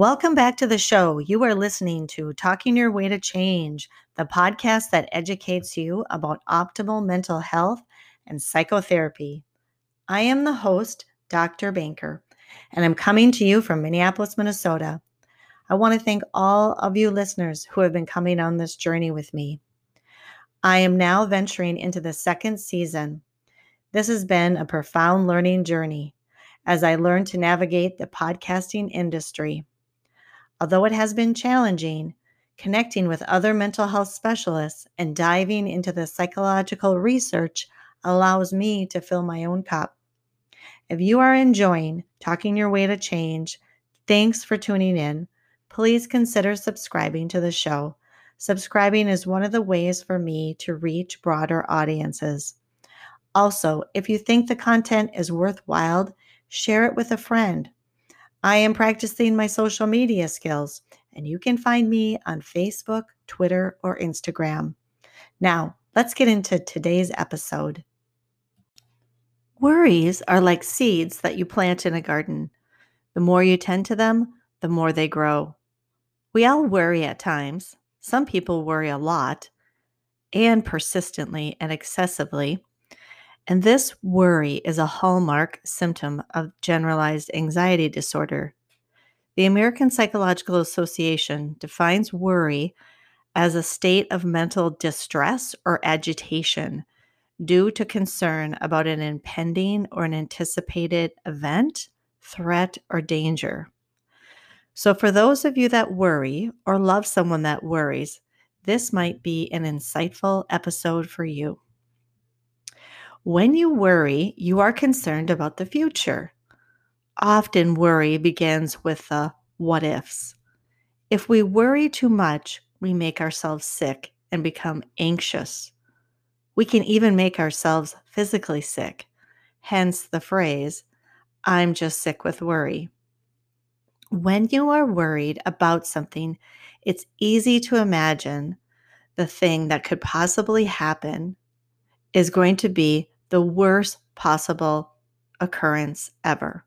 Welcome back to the show. You are listening to Talking Your Way to Change, the podcast that educates you about optimal mental health and psychotherapy. I am the host, Dr. Banker, and I'm coming to you from Minneapolis, Minnesota. I want to thank all of you listeners who have been coming on this journey with me. I am now venturing into the second season. This has been a profound learning journey as I learn to navigate the podcasting industry. Although it has been challenging, connecting with other mental health specialists and diving into the psychological research allows me to fill my own cup. If you are enjoying Talking Your Way to Change, thanks for tuning in. Please consider subscribing to the show. Subscribing is one of the ways for me to reach broader audiences. Also, if you think the content is worthwhile, share it with a friend I am practicing my social media skills, and you can find me on Facebook, Twitter, or Instagram. Now, let's get into today's episode. Worries are like seeds that you plant in a garden. The more you tend to them, the more they grow. We all worry at times. Some people worry a lot and persistently and excessively. And this worry is a hallmark symptom of generalized anxiety disorder. The American Psychological Association defines worry as a state of mental distress or agitation due to concern about an impending or an anticipated event, threat, or danger. So, for those of you that worry or love someone that worries, this might be an insightful episode for you. When you worry, you are concerned about the future. Often, worry begins with the what ifs. If we worry too much, we make ourselves sick and become anxious. We can even make ourselves physically sick, hence the phrase, I'm just sick with worry. When you are worried about something, it's easy to imagine the thing that could possibly happen is going to be the worst possible occurrence ever.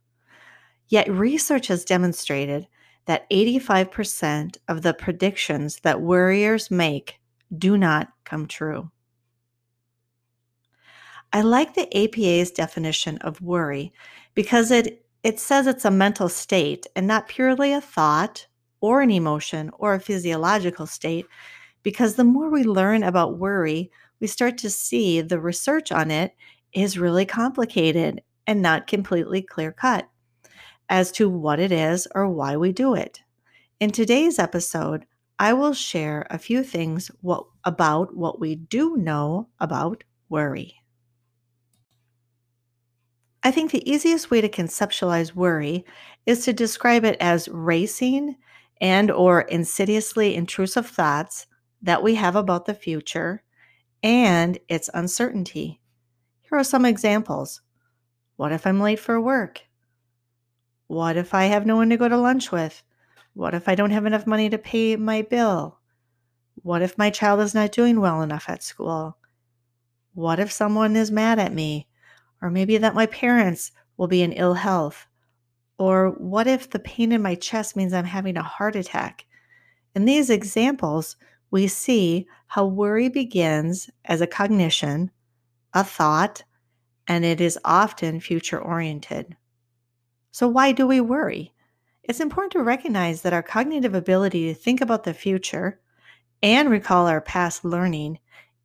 Yet, research has demonstrated that 85% of the predictions that worriers make do not come true. I like the APA's definition of worry because it, it says it's a mental state and not purely a thought or an emotion or a physiological state. Because the more we learn about worry, we start to see the research on it is really complicated and not completely clear cut as to what it is or why we do it. In today's episode, I will share a few things what, about what we do know about worry. I think the easiest way to conceptualize worry is to describe it as racing and or insidiously intrusive thoughts that we have about the future and its uncertainty. Here are some examples. What if I'm late for work? What if I have no one to go to lunch with? What if I don't have enough money to pay my bill? What if my child is not doing well enough at school? What if someone is mad at me? Or maybe that my parents will be in ill health? Or what if the pain in my chest means I'm having a heart attack? In these examples, we see how worry begins as a cognition a thought, and it is often future oriented. So, why do we worry? It's important to recognize that our cognitive ability to think about the future and recall our past learning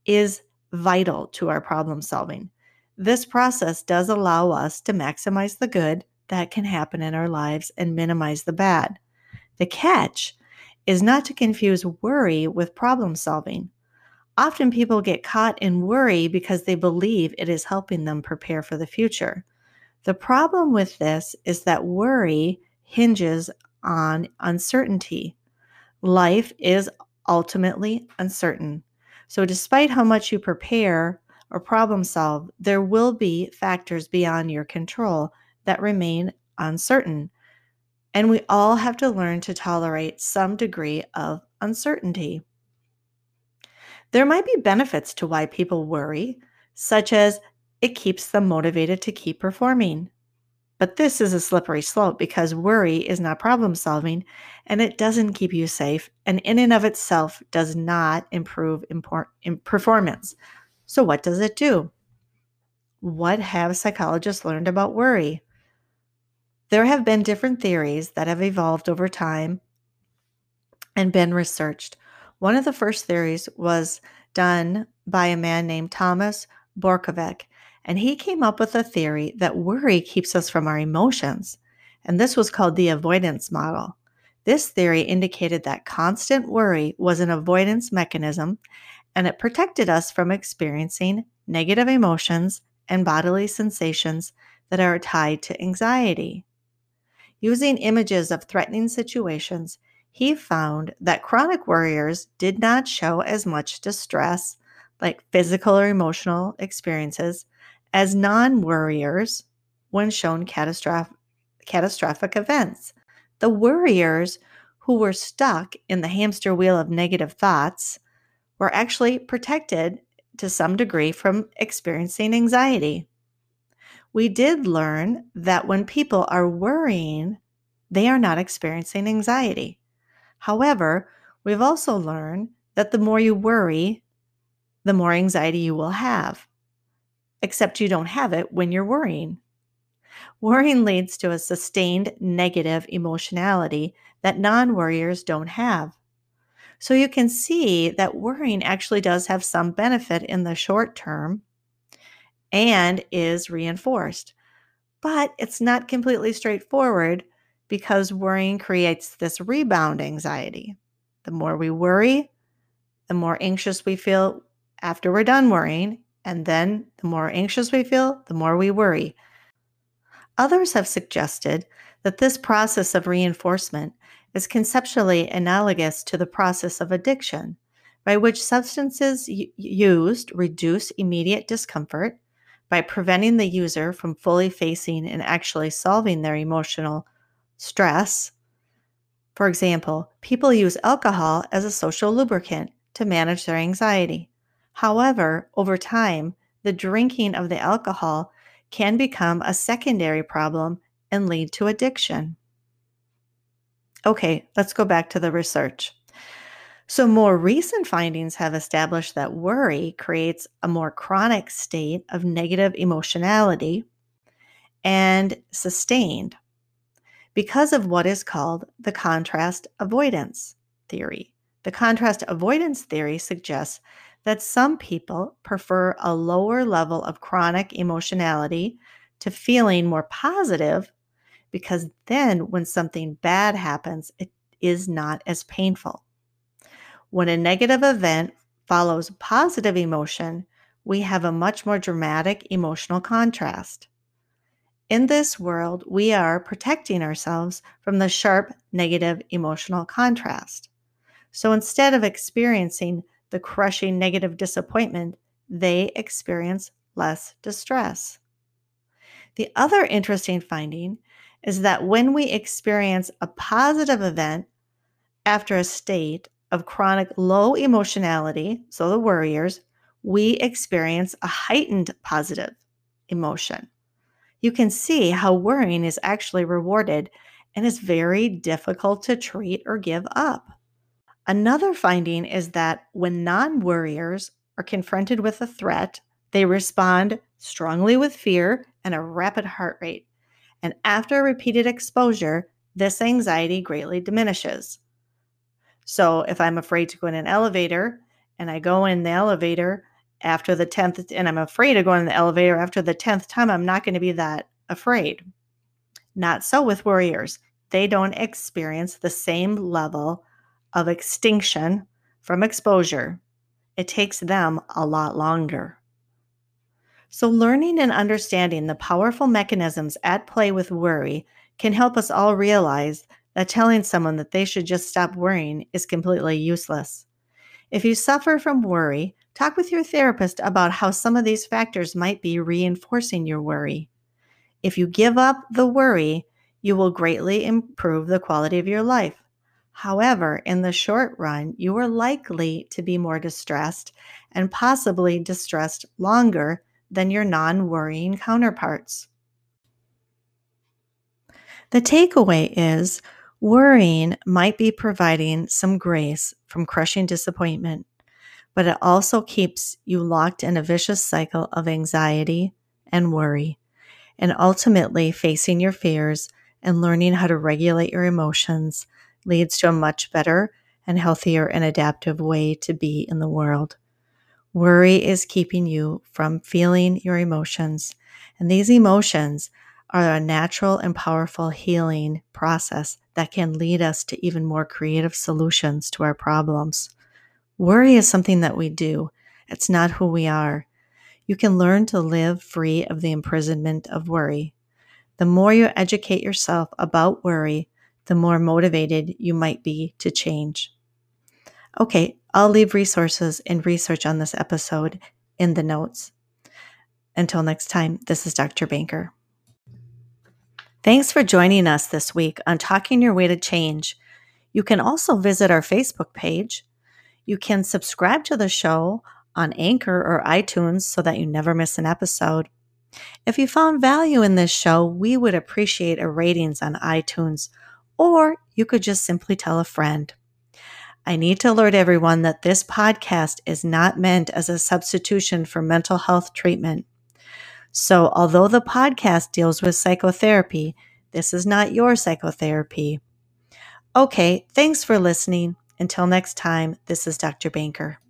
is vital to our problem solving. This process does allow us to maximize the good that can happen in our lives and minimize the bad. The catch is not to confuse worry with problem solving. Often people get caught in worry because they believe it is helping them prepare for the future. The problem with this is that worry hinges on uncertainty. Life is ultimately uncertain. So, despite how much you prepare or problem solve, there will be factors beyond your control that remain uncertain. And we all have to learn to tolerate some degree of uncertainty. There might be benefits to why people worry, such as it keeps them motivated to keep performing. But this is a slippery slope because worry is not problem solving and it doesn't keep you safe and in and of itself does not improve in performance. So, what does it do? What have psychologists learned about worry? There have been different theories that have evolved over time and been researched. One of the first theories was done by a man named Thomas Borkovec, and he came up with a theory that worry keeps us from our emotions. And this was called the avoidance model. This theory indicated that constant worry was an avoidance mechanism and it protected us from experiencing negative emotions and bodily sensations that are tied to anxiety. Using images of threatening situations, he found that chronic worriers did not show as much distress, like physical or emotional experiences, as non worriers when shown catastrophic, catastrophic events. The worriers who were stuck in the hamster wheel of negative thoughts were actually protected to some degree from experiencing anxiety. We did learn that when people are worrying, they are not experiencing anxiety. However, we've also learned that the more you worry, the more anxiety you will have except you don't have it when you're worrying. Worrying leads to a sustained negative emotionality that non worriers don't have. So you can see that worrying actually does have some benefit in the short term and is reinforced. But it's not completely straightforward because worrying creates this rebound anxiety. The more we worry, the more anxious we feel after we're done worrying, and then the more anxious we feel, the more we worry. Others have suggested that this process of reinforcement is conceptually analogous to the process of addiction, by which substances used reduce immediate discomfort by preventing the user from fully facing and actually solving their emotional stress. For example, people use alcohol as a social lubricant to manage their anxiety. However, over time, the drinking of the alcohol can become a secondary problem and lead to addiction. Okay, let's go back to the research. So, more recent findings have established that worry creates a more chronic state of negative emotionality and sustained because of what is called the contrast avoidance theory. The contrast avoidance theory suggests that some people prefer a lower level of chronic emotionality to feeling more positive because then when something bad happens, it is not as painful. When a negative event follows positive emotion, we have a much more dramatic emotional contrast. In this world, we are protecting ourselves from the sharp negative emotional contrast. So instead of experiencing the crushing negative disappointment, they experience less distress. The other interesting finding is that when we experience a positive event after a state of chronic low emotionality, so the worriers, we experience a heightened positive emotion. You can see how worrying is actually rewarded and is very difficult to treat or give up. Another finding is that when non worriers are confronted with a threat, they respond strongly with fear and a rapid heart rate. And after repeated exposure, this anxiety greatly diminishes. So, if I'm afraid to go in an elevator and I go in the elevator after the 10th, and I'm afraid to go in the elevator after the 10th time, I'm not going to be that afraid. Not so with worriers. They don't experience the same level of extinction from exposure, it takes them a lot longer. So, learning and understanding the powerful mechanisms at play with worry can help us all realize that telling someone that they should just stop worrying is completely useless. If you suffer from worry, talk with your therapist about how some of these factors might be reinforcing your worry. If you give up the worry, you will greatly improve the quality of your life. However, in the short run, you are likely to be more distressed and possibly distressed longer than your non worrying counterparts. The takeaway is worrying might be providing some grace from crushing disappointment, but it also keeps you locked in a vicious cycle of anxiety and worry. And ultimately, facing your fears and learning how to regulate your emotions leads to a much better and healthier and adaptive way to be in the world. Worry is keeping you from feeling your emotions, and these emotions are a natural and powerful healing process that can lead us to even more creative solutions to our problems. Worry is something that we do, it's not who we are. You can learn to live free of the imprisonment of worry. The more you educate yourself about worry, the more motivated you might be to change. Okay, I'll leave resources and research on this episode in the notes. Until next time, this is Dr. Banker. Thanks for joining us this week on Talking Your Way to Change. You can also visit our Facebook page. You can subscribe to the show on Anchor or iTunes so that you never miss an episode. If you found value in this show, we would appreciate a ratings on iTunes, or you could just simply tell a friend. I need to alert everyone that this podcast is not meant as a substitution for mental health treatment. So, although the podcast deals with psychotherapy, this is not your psychotherapy. Okay, thanks for listening. Until next time, this is Dr. Banker.